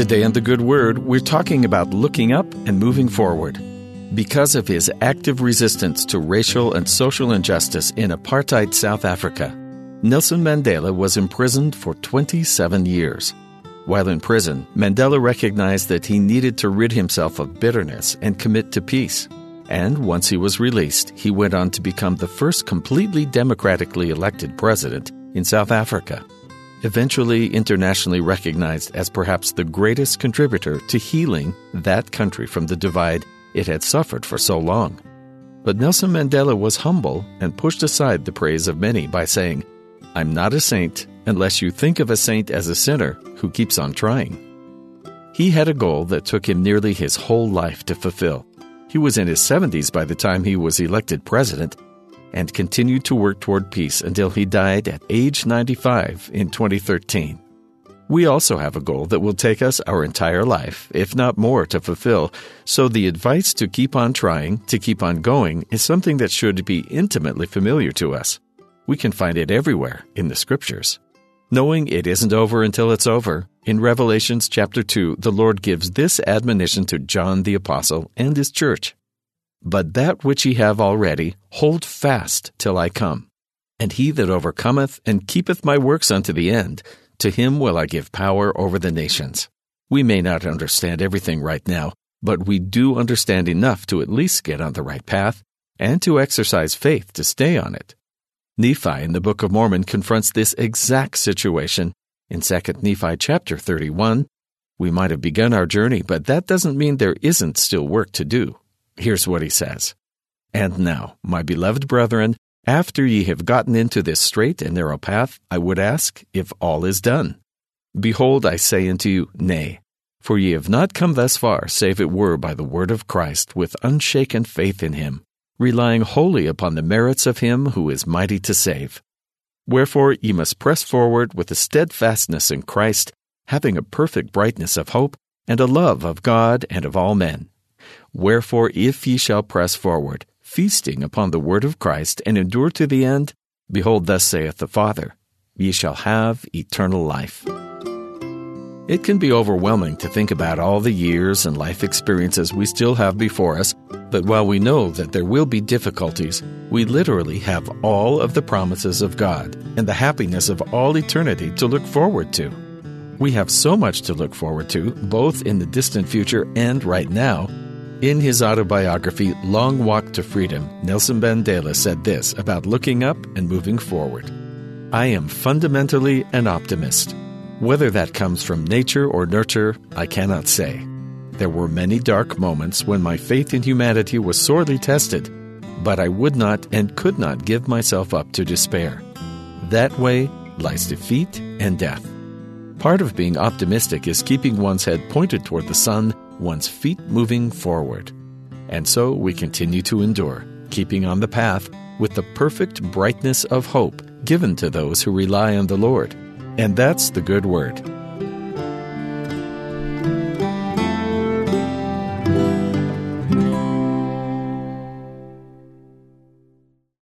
Today on The Good Word, we're talking about looking up and moving forward. Because of his active resistance to racial and social injustice in apartheid South Africa, Nelson Mandela was imprisoned for 27 years. While in prison, Mandela recognized that he needed to rid himself of bitterness and commit to peace. And once he was released, he went on to become the first completely democratically elected president in South Africa. Eventually internationally recognized as perhaps the greatest contributor to healing that country from the divide it had suffered for so long. But Nelson Mandela was humble and pushed aside the praise of many by saying, I'm not a saint unless you think of a saint as a sinner who keeps on trying. He had a goal that took him nearly his whole life to fulfill. He was in his 70s by the time he was elected president and continued to work toward peace until he died at age 95 in 2013. We also have a goal that will take us our entire life, if not more, to fulfill. So the advice to keep on trying, to keep on going, is something that should be intimately familiar to us. We can find it everywhere in the scriptures. Knowing it isn't over until it's over, in Revelations chapter 2, the Lord gives this admonition to John the Apostle and his church. But that which ye have already, hold fast till I come. And he that overcometh and keepeth my works unto the end, to him will I give power over the nations. We may not understand everything right now, but we do understand enough to at least get on the right path and to exercise faith to stay on it. Nephi in the Book of Mormon confronts this exact situation in 2 Nephi chapter 31. We might have begun our journey, but that doesn't mean there isn't still work to do. Here's what he says And now, my beloved brethren, after ye have gotten into this straight and narrow path, I would ask if all is done. Behold, I say unto you, Nay. For ye have not come thus far, save it were by the word of Christ, with unshaken faith in him, relying wholly upon the merits of him who is mighty to save. Wherefore ye must press forward with a steadfastness in Christ, having a perfect brightness of hope, and a love of God and of all men. Wherefore, if ye shall press forward, feasting upon the word of Christ, and endure to the end, behold, thus saith the Father, ye shall have eternal life. It can be overwhelming to think about all the years and life experiences we still have before us, but while we know that there will be difficulties, we literally have all of the promises of God and the happiness of all eternity to look forward to. We have so much to look forward to, both in the distant future and right now, in his autobiography, Long Walk to Freedom, Nelson Mandela said this about looking up and moving forward I am fundamentally an optimist. Whether that comes from nature or nurture, I cannot say. There were many dark moments when my faith in humanity was sorely tested, but I would not and could not give myself up to despair. That way lies defeat and death. Part of being optimistic is keeping one's head pointed toward the sun one's feet moving forward. And so we continue to endure, keeping on the path with the perfect brightness of hope given to those who rely on the Lord. And that's the good word.